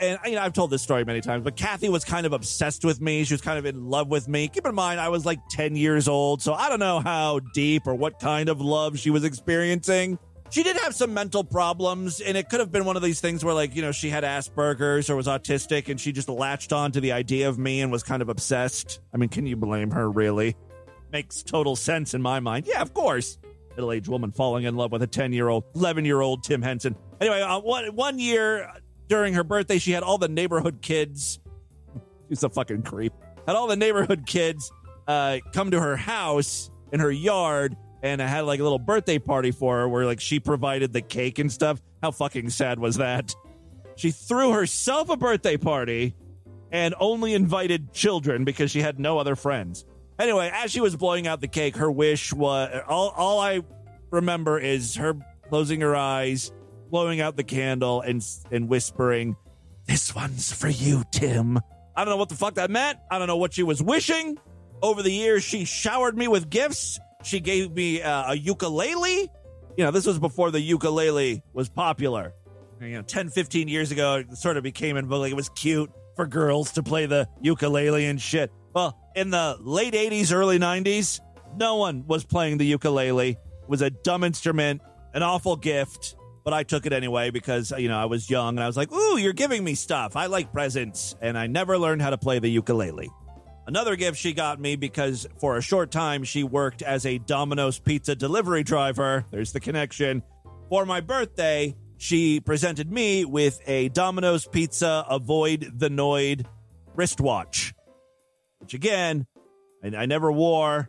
Speaker 1: And you know, I've told this story many times, but Kathy was kind of obsessed with me. She was kind of in love with me. Keep in mind, I was like 10 years old, so I don't know how deep or what kind of love she was experiencing. She did have some mental problems, and it could have been one of these things where, like, you know, she had Asperger's or was autistic, and she just latched on to the idea of me and was kind of obsessed. I mean, can you blame her, really? Makes total sense in my mind. Yeah, of course. Middle aged woman falling in love with a 10 year old, 11 year old Tim Henson. Anyway, uh, one, one year during her birthday, she had all the neighborhood kids. [laughs] She's a fucking creep. Had all the neighborhood kids uh, come to her house in her yard and I had like a little birthday party for her where like she provided the cake and stuff. How fucking sad was that? She threw herself a birthday party and only invited children because she had no other friends. Anyway, as she was blowing out the cake, her wish was all all I remember is her closing her eyes, blowing out the candle and and whispering, "This one's for you, Tim." I don't know what the fuck that meant. I don't know what she was wishing. Over the years, she showered me with gifts. She gave me uh, a ukulele. You know, this was before the ukulele was popular. You know, 10, 15 years ago, it sort of became in. Like it was cute for girls to play the ukulele and shit. Well, in the late 80s, early 90s, no one was playing the ukulele. It was a dumb instrument, an awful gift, but I took it anyway because, you know, I was young and I was like, ooh, you're giving me stuff. I like presents. And I never learned how to play the ukulele. Another gift she got me because for a short time she worked as a Domino's pizza delivery driver. There's the connection. For my birthday, she presented me with a Domino's Pizza Avoid the Noid wristwatch, which again, I, I never wore.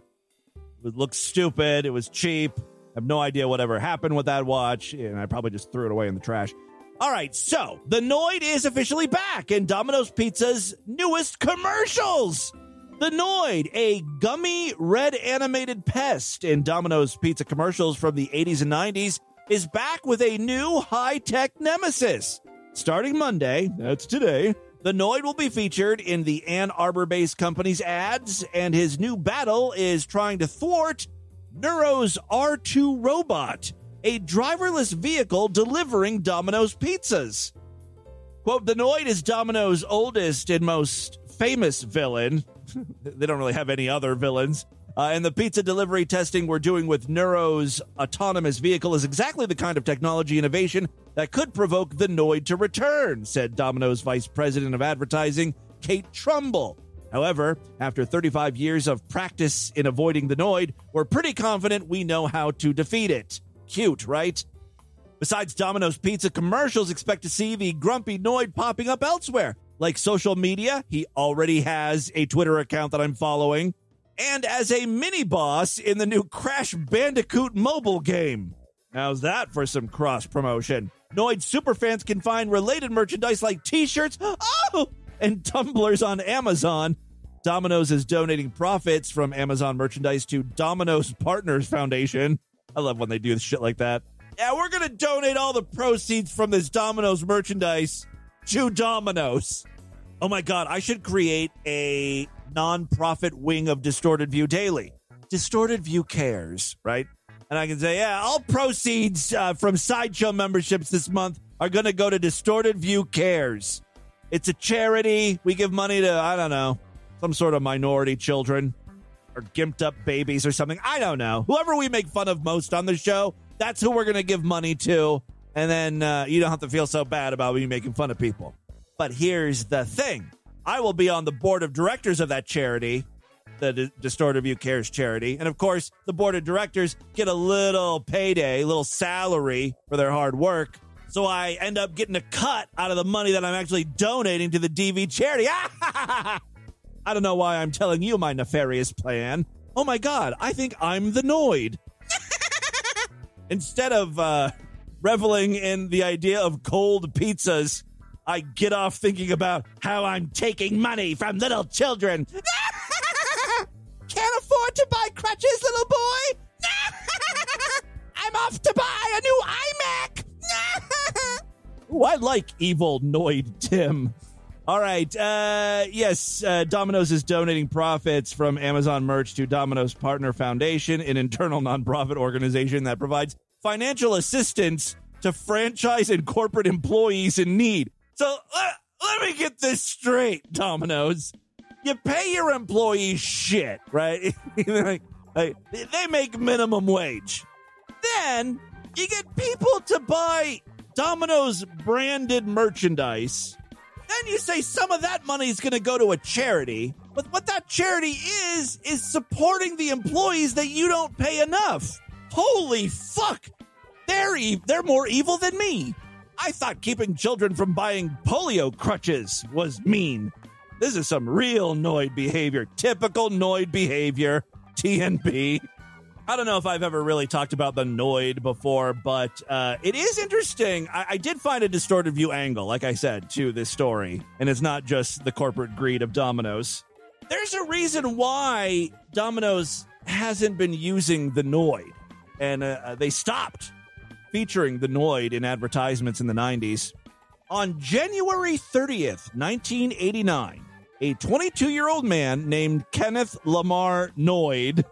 Speaker 1: It looked stupid. It was cheap. I have no idea whatever happened with that watch, and I probably just threw it away in the trash. All right, so the Noid is officially back in Domino's Pizza's newest commercials. The Noid, a gummy red animated pest in Domino's Pizza commercials from the 80s and 90s, is back with a new high tech nemesis. Starting Monday, that's today, the Noid will be featured in the Ann Arbor based company's ads, and his new battle is trying to thwart Nuro's R2 robot, a driverless vehicle delivering Domino's pizzas. Quote, the Noid is Domino's oldest and most famous villain. [laughs] they don't really have any other villains. Uh, and the pizza delivery testing we're doing with Nuro's autonomous vehicle is exactly the kind of technology innovation that could provoke the Noid to return, said Domino's Vice President of Advertising, Kate Trammell. However, after 35 years of practice in avoiding the Noid, we're pretty confident we know how to defeat it. Cute, right? Besides Domino's Pizza commercials, expect to see the grumpy Noid popping up elsewhere. Like social media, he already has a Twitter account that I'm following, and as a mini boss in the new Crash Bandicoot mobile game. How's that for some cross promotion? Noid superfans can find related merchandise like t shirts oh, and tumblers on Amazon. Domino's is donating profits from Amazon merchandise to Domino's Partners Foundation. I love when they do shit like that. Yeah, we're going to donate all the proceeds from this Domino's merchandise to Domino's. Oh my God, I should create a nonprofit wing of Distorted View Daily. Distorted View Cares, right? And I can say, yeah, all proceeds uh, from Sideshow memberships this month are going to go to Distorted View Cares. It's a charity. We give money to, I don't know, some sort of minority children or gimped up babies or something. I don't know. Whoever we make fun of most on the show, that's who we're going to give money to. And then uh, you don't have to feel so bad about me making fun of people. But here's the thing I will be on the board of directors of that charity, the D- Distorted View Cares charity. And of course, the board of directors get a little payday, a little salary for their hard work. So I end up getting a cut out of the money that I'm actually donating to the DV charity. [laughs] I don't know why I'm telling you my nefarious plan. Oh my god, I think I'm the Noid. [laughs] Instead of uh, reveling in the idea of cold pizzas, I get off thinking about how I'm taking money from little children. [laughs] Can't afford to buy crutches, little boy. [laughs] I'm off to buy a new iMac. [laughs] Ooh, I like evil Noid Tim. All right. Uh, yes, uh, Domino's is donating profits from Amazon merch to Domino's Partner Foundation, an internal nonprofit organization that provides financial assistance to franchise and corporate employees in need. So uh, let me get this straight, Domino's. You pay your employees shit, right? [laughs] they make minimum wage. Then you get people to buy Domino's branded merchandise. Then you say some of that money is going to go to a charity. But what that charity is, is supporting the employees that you don't pay enough. Holy fuck. They're, e- they're more evil than me. I thought keeping children from buying polio crutches was mean. This is some real Noid behavior. Typical Noid behavior. TNB. I don't know if I've ever really talked about the Noid before, but uh, it is interesting. I-, I did find a distorted view angle, like I said, to this story. And it's not just the corporate greed of Domino's. There's a reason why Domino's hasn't been using the Noid. And uh, they stopped featuring the Noid in advertisements in the 90s. On January 30th, 1989, a 22 year old man named Kenneth Lamar Noid.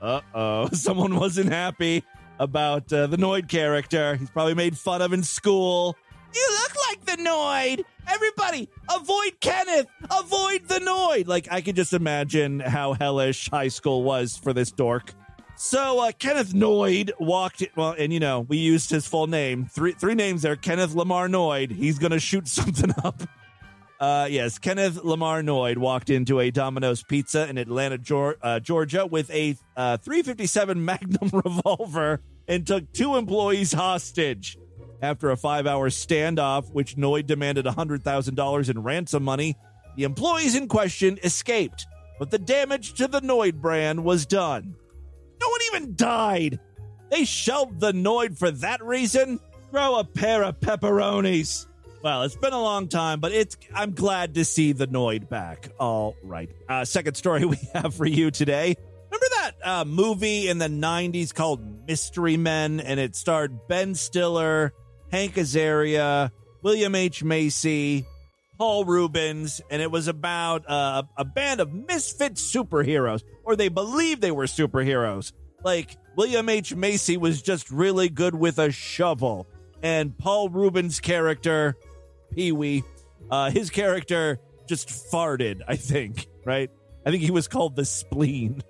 Speaker 1: Uh oh, [laughs] someone wasn't happy about uh, the Noid character. He's probably made fun of in school. You look like the Noid. Everybody, avoid Kenneth. Avoid the Noid. Like, I could just imagine how hellish high school was for this dork. So uh, Kenneth Noid walked well, and you know we used his full name. Three three names there. Kenneth Lamar Noid. He's gonna shoot [laughs] something up. Uh, yes, Kenneth Lamar Noid walked into a Domino's Pizza in Atlanta, uh, Georgia, with a uh, 357 [laughs] Magnum revolver and took two employees hostage. After a five-hour standoff, which Noid demanded $100,000 in ransom money, the employees in question escaped, but the damage to the Noid brand was done. No one even died. They shelved the Noid for that reason? Grow a pair of pepperonis. Well, it's been a long time, but it's I'm glad to see the Noid back. All right. Uh, second story [laughs] we have for you today. Remember that uh, movie in the 90s called Mystery Men? And it starred Ben Stiller, Hank Azaria, William H. Macy, Paul Reubens, and it was about uh, a band of misfit superheroes, or they believed they were superheroes. Like William H. Macy was just really good with a shovel, and Paul Reubens' character, Pee Wee, uh, his character just farted. I think, right? I think he was called the spleen.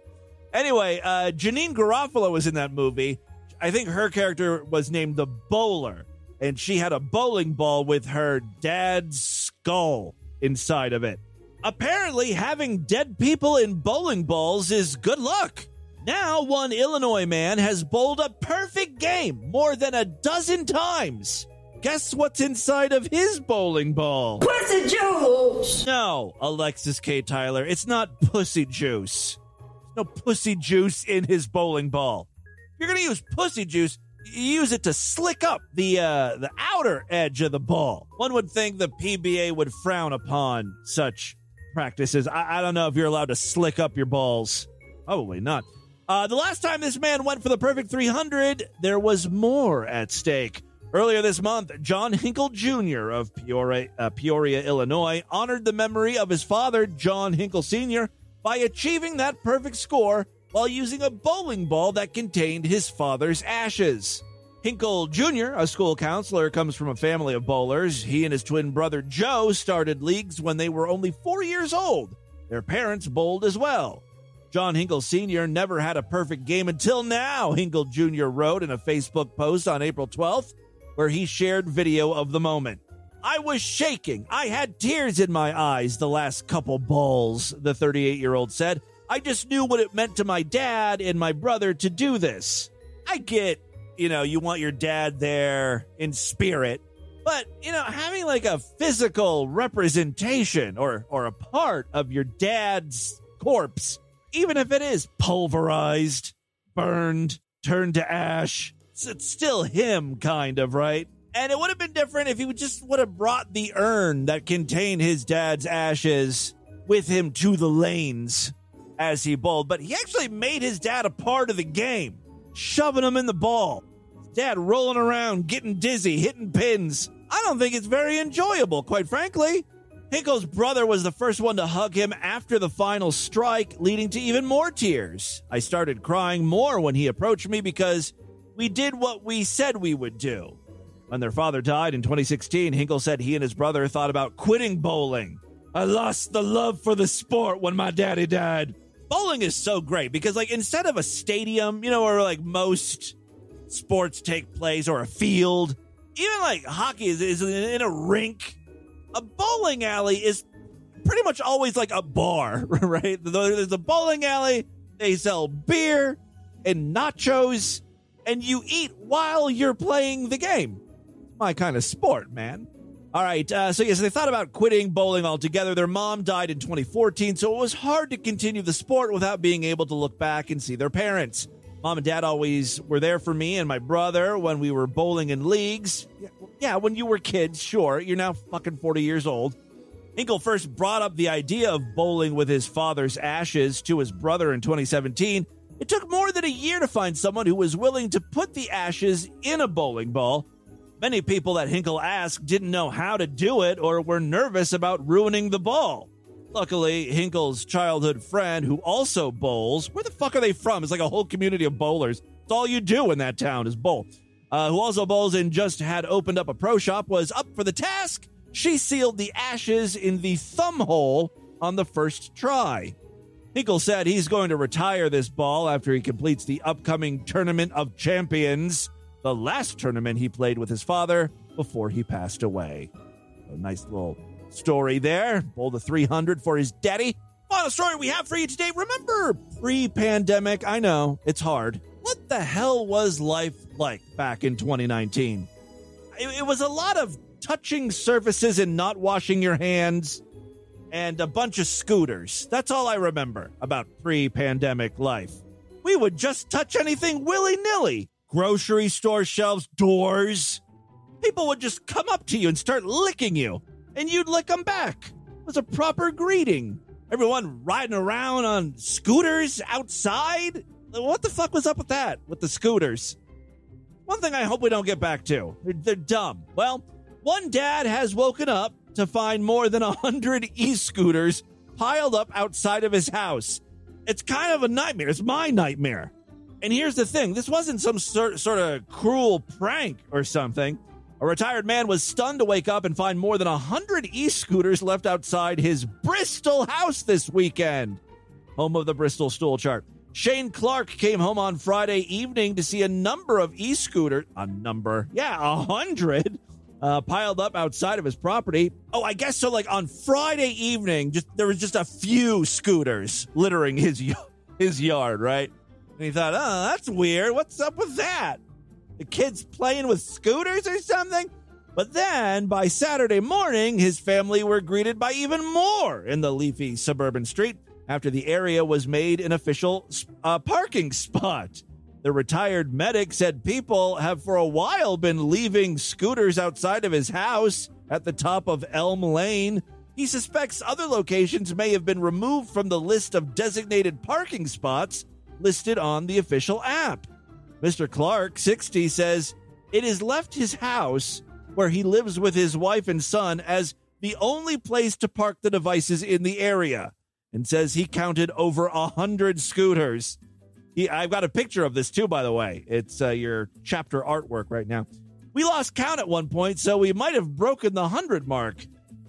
Speaker 1: Anyway, uh, Janeane Garofalo was in that movie. I think her character was named the Bowler and she had a bowling ball with her dad's skull inside of it. Apparently, having dead people in bowling balls is good luck. Now, one Illinois man has bowled a perfect game more than a dozen times. Guess what's inside of his bowling ball?
Speaker 3: Pussy juice!
Speaker 1: No, Alexis K. Tyler, it's not pussy juice. no pussy juice in his bowling ball. If you're going to use pussy juice, you use it to slick up the uh, the outer edge of the ball. One would think the PBA would frown upon such practices. I, I don't know if you're allowed to slick up your balls. Probably not. Uh, the last time this man went for the perfect 300, there was more at stake. Earlier this month, John Hinkle Jr. of Peoria, uh, Peoria, Illinois, honored the memory of his father, John Hinkle Sr., by achieving that perfect score while using a bowling ball that contained his father's ashes. Hinkle Jr., a school counselor, comes from a family of bowlers. He and his twin brother Joe started leagues when they were only four years old. Their parents bowled as well. John Hinkle Sr. never had a perfect game until now, Hinkle Jr. wrote in a Facebook post on April 12th, where he shared video of the moment. I was shaking. I had tears in my eyes the last couple balls, the 38 year old said. I just knew what it meant to my dad and my brother to do this. I get, you know, you want your dad there in spirit, but you know, having like a physical representation or or a part of your dad's corpse, even if it is pulverized, burned, turned to ash, it's still him kind of, right? And it would have been different if he would just would have brought the urn that contained his dad's ashes with him to the lanes as he bowled, but he actually made his dad a part of the game, shoving him in the ball. Dad rolling around, getting dizzy, hitting pins. I don't think it's very enjoyable, quite frankly. Hinkle's brother was the first one to hug him after the final strike, leading to even more tears. I started crying more when he approached me because we did what we said we would do. When their father died in 2016, Hinkle said he and his brother thought about quitting bowling. I lost the love for the sport when my daddy died. Bowling is so great because, like, instead of a stadium, you know, where like most sports take place or a field, even like hockey is, is in a rink, a bowling alley is pretty much always like a bar, [laughs] right? There's a bowling alley, they sell beer and nachos, and you eat while you're playing the game. My kind of sport, man. All right, uh, so yes, they thought about quitting bowling altogether. Their mom died in 2014, so it was hard to continue the sport without being able to look back and see their parents. Mom and dad always were there for me and my brother when we were bowling in leagues. Yeah, when you were kids, sure. You're now fucking 40 years old. Hinkle first brought up the idea of bowling with his father's ashes to his brother in 2017. It took more than a year to find someone who was willing to put the ashes in a bowling ball. Many people that Hinkle asked didn't know how to do it or were nervous about ruining the ball. Luckily, Hinkle's childhood friend, who also bowls, where the fuck are they from? It's like a whole community of bowlers. It's all you do in that town is bowl. Uh, who also bowls and just had opened up a pro shop, was up for the task. She sealed the ashes in the thumb hole on the first try. Hinkle said he's going to retire this ball after he completes the upcoming Tournament of Champions the last tournament he played with his father before he passed away. A nice little story there. Bowl the 300 for his daddy. Final story we have for you today. Remember pre pandemic? I know it's hard. What the hell was life like back in 2019? It, it was a lot of touching surfaces and not washing your hands and a bunch of scooters. That's all I remember about pre pandemic life. We would just touch anything willy nilly grocery store shelves, doors. People would just come up to you and start licking you, and you'd lick them back. It was a proper greeting. Everyone riding around on scooters outside. What the fuck was up with that, with the scooters? One thing I hope we don't get back to. They're, they're dumb. Well, one dad has woken up to find more than a hundred [laughs] e-scooters piled up outside of his house. It's kind of a nightmare. It's my nightmare. And here's the thing this wasn't some sort, sort of cruel prank or something. A retired man was stunned to wake up and find more than 100 e scooters left outside his Bristol house this weekend, home of the Bristol stool chart. Shane Clark came home on Friday evening to see a number of e scooters, a number, yeah, a hundred, uh, piled up outside of his property. Oh, I guess so. Like on Friday evening, just there was just a few scooters littering his his yard, right? And he thought, oh, that's weird. What's up with that? The kid's playing with scooters or something? But then by Saturday morning, his family were greeted by even more in the leafy suburban street after the area was made an official uh, parking spot. The retired medic said people have for a while been leaving scooters outside of his house at the top of Elm Lane. He suspects other locations may have been removed from the list of designated parking spots listed on the official app. Mr. Clark, 60, says it has left his house where he lives with his wife and son as the only place to park the devices in the area and says he counted over a hundred scooters. He, I've got a picture of this too, by the way. It's uh, your chapter artwork right now. We lost count at one point, so we might have broken the hundred mark.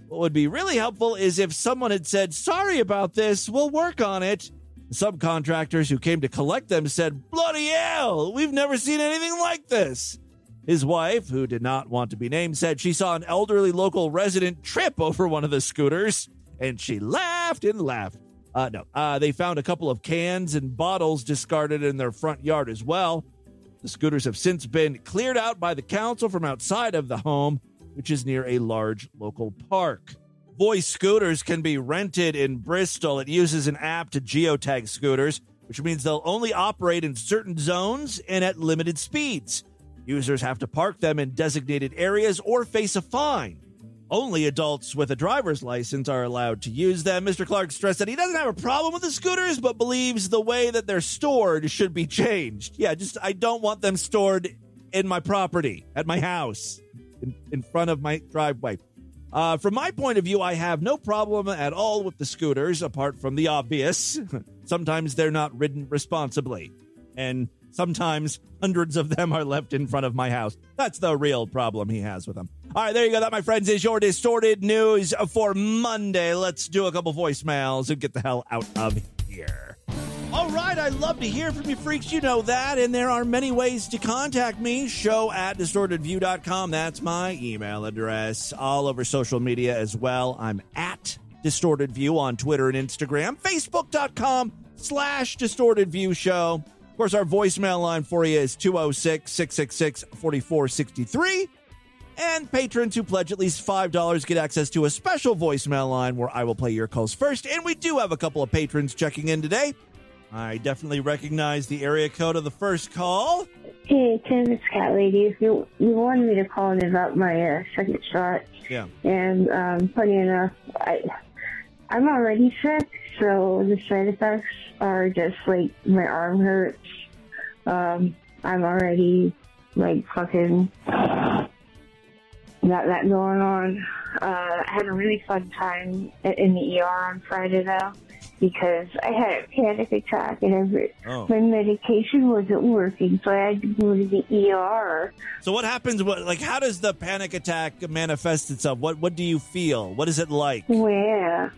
Speaker 1: What would be really helpful is if someone had said, Sorry about this, we'll work on it. Subcontractors who came to collect them said, Bloody hell, we've never seen anything like this. His wife, who did not want to be named, said she saw an elderly local resident trip over one of the scooters, and she laughed and laughed. Uh, no, uh, they found a couple of cans and bottles discarded in their front yard as well. The scooters have since been cleared out by the council from outside of the home, which is near a large local park. Voi scooters can be rented in Bristol. It uses an app to geotag scooters, which means they'll only operate in certain zones and at limited speeds. Users have to park them in designated areas or face a fine. Only adults with a driver's license are allowed to use them. Mr. Clark stressed that he doesn't have a problem with the scooters, but believes the way that they're stored should be changed. Yeah, just I don't want them stored in my property, at my house, in, in front of my driveway. Uh, from my point of view, I have no problem at all with the scooters, apart from the obvious. [laughs] sometimes they're not ridden responsibly, and sometimes hundreds of them are left in front of my house. That's the real problem he has with them. All right, there you go. That, my friends, is your distorted news for Monday. Let's do a couple voicemails and get the hell out of here. All right, I love to hear from you freaks. You know that. And there are many ways to contact me. Show at distortedview.com. That's my email address. All over social media as well. I'm at Distorted View on Twitter and Instagram. Facebook.com slash Distorted View Show. Of course, our voicemail line for you is 206 666 4463. And patrons who pledge at least $5 get access to a special voicemail line where I will play your calls first. And we do have a couple of patrons checking in today. I definitely recognize the area code of the first call.
Speaker 13: Hey, Tim, it's Cat Lady. You, you wanted me to call in about my uh, second shot.
Speaker 1: Yeah.
Speaker 13: And um, funny enough, I, I'm already sick, so the side effects are just like my arm hurts. Um, I'm already like fucking got that going on. Uh, I had a really fun time in the ER on Friday though, because I had a panic attack and
Speaker 1: Oh.
Speaker 13: my medication wasn't working, so I had to go to the ER.
Speaker 1: So what happens? What like how does the panic attack manifest itself? What what do you feel? What is it like?
Speaker 13: Where?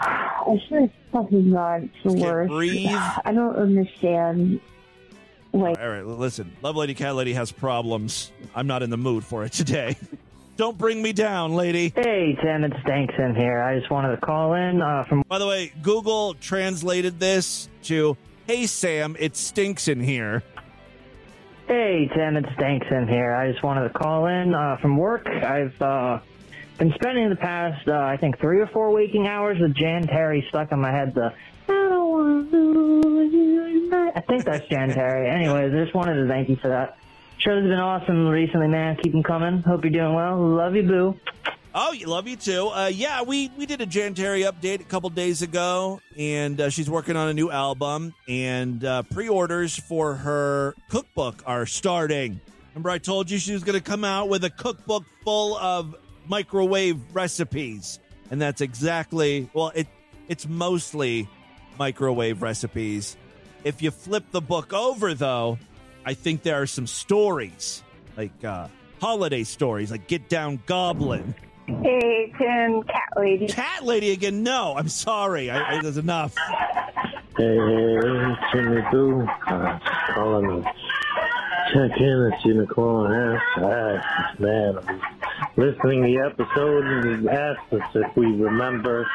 Speaker 13: I swear to fucking God, it's the worst.
Speaker 1: breathe? [sighs]
Speaker 13: I don't understand. Like,
Speaker 1: All right, listen. Love Lady Cat Lady has problems. I'm not in the mood for it today. [laughs] Don't bring me down, lady.
Speaker 14: Hey, Tim, it's Dankson here. I just wanted to call in uh, from.
Speaker 1: By the way, Google translated this to "Hey Sam, it stinks in here."
Speaker 14: Hey, Tim, it's Dankson here. I just wanted to call in uh, from work. I've uh, been spending the past, uh, I think, three or four waking hours with Jan Terri stuck in my head. The I don't want to lose you tonight. I think that's Jan Terri. Anyways, I just wanted to thank you for that. Show's been awesome recently, man. Keep them coming. Hope you're doing well. Love you, boo.
Speaker 1: Oh, you love you too. Uh, yeah, we we did a Jan Terri update a couple days ago, and uh, she's working on a new album. And uh, pre-orders for her cookbook are starting. Remember, I told you she was going to come out with a cookbook full of microwave recipes, and that's exactly well. It it's mostly microwave recipes. If you flip the book over, though, I think there are some stories like uh, holiday stories, like Get Down Goblin.
Speaker 13: hey, Tim, Cat Lady.
Speaker 1: Cat lady again? No, I'm sorry. I, I, that's enough.
Speaker 15: Hey, hey, Jimmy Boo. Uh, just calling to check in and see the calling ass. Ah, man, I'm listening to the episode and he asked us if we remember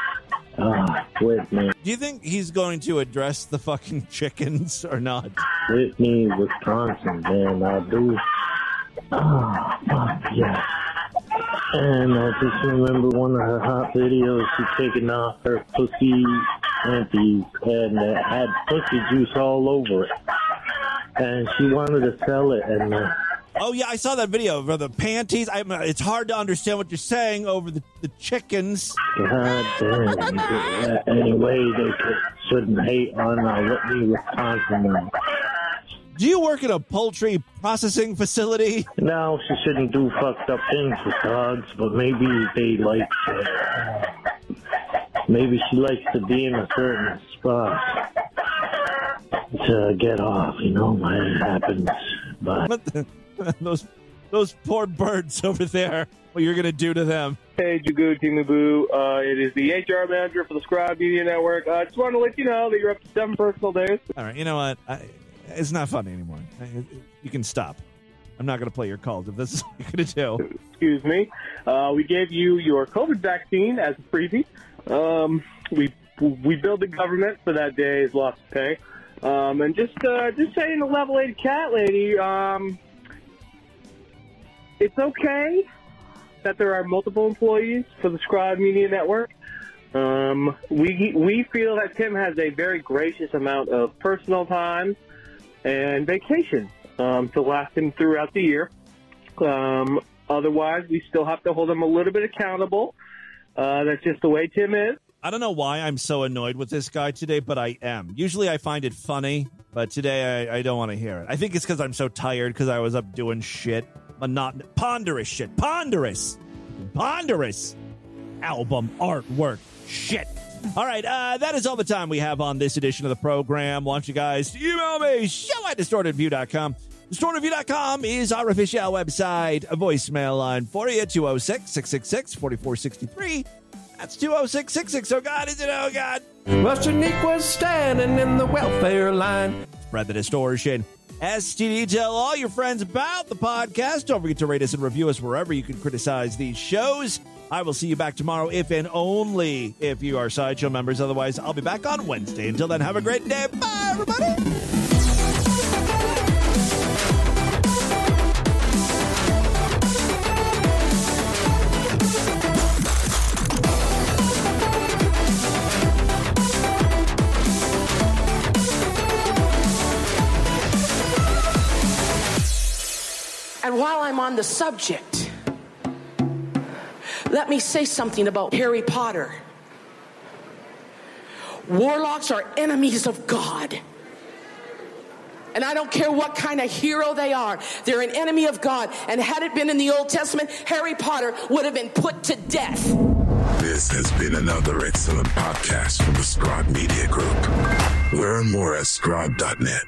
Speaker 15: uh, Whitney,
Speaker 1: Do you think he's going to address the fucking chickens or not?
Speaker 15: Whitney, Wisconsin, man. I do. Oh, fuck, yeah. And I just remember one of her hot videos, she taking off her pussy panties and it had pussy juice all over it. And she wanted to sell it and uh,
Speaker 1: Oh yeah, I saw that video of the panties. I, it's hard to understand what you're saying over the, the chickens.
Speaker 15: God damn. Uh, anyway, they shouldn't hate on uh, Whitney, Wisconsin.
Speaker 1: Do you work at a poultry processing facility?
Speaker 15: No, she shouldn't do fucked up things with dogs, but maybe they like. Uh, maybe she likes to be in a certain spot to get off. You know, it happens. But
Speaker 1: What the- [laughs] those those poor birds over there. What you're gonna do to them?
Speaker 16: Hey, Jagu Team Boo. Uh, it is the HR manager for the Scribe Media Network. I uh, just want to let you know that you're up to seven personal days.
Speaker 1: All right, you know what? I, it's not funny anymore. You can stop. I'm not gonna play your calls if this is what you're gonna do.
Speaker 16: Excuse me. Uh, we gave you your COVID vaccine as a freebie. Um, we we billed the government for that day's loss of pay. Um, and just uh, just saying the level eight cat lady, um, it's okay that there are multiple employees for the Scribe Media Network. Um, we we feel that Tim has a very gracious amount of personal time and vacation um, to last him throughout the year. Um, otherwise, we still have to hold him a little bit accountable. Uh, that's just the way Tim is.
Speaker 1: I don't know why I'm so annoyed with this guy today, but I am. Usually I find it funny, but today I, I don't want to hear it. I think it's because I'm so tired because I was up doing shit. Monot- ponderous shit. Ponderous. Ponderous. Album artwork. Shit. All right, uh, that is all the time we have on this edition of the program. Want you guys to email me, show at distortedview.com. Distortedview.com is our official website. A voicemail line for you, 206 666 4463. That's 206 666. Oh, God, is it? Oh, God.
Speaker 8: Well, Shanique was standing in the welfare line.
Speaker 1: Spread the distortion. STD, tell all your friends about the podcast. Don't forget to rate us and review us wherever you can criticize these shows. I will see you back tomorrow if and only if you are Sideshow members. Otherwise, I'll be back on Wednesday. Until then, have a great day. Bye, everybody.
Speaker 17: And while I'm on the subject, let me say something about Harry Potter. Warlocks are enemies of God. And I don't care what kind of hero they are, they're an enemy of God. And had it been in the Old Testament, Harry Potter would have been put to death.
Speaker 18: This has been another excellent podcast from the Scribe Media Group. Learn more at scribe.net.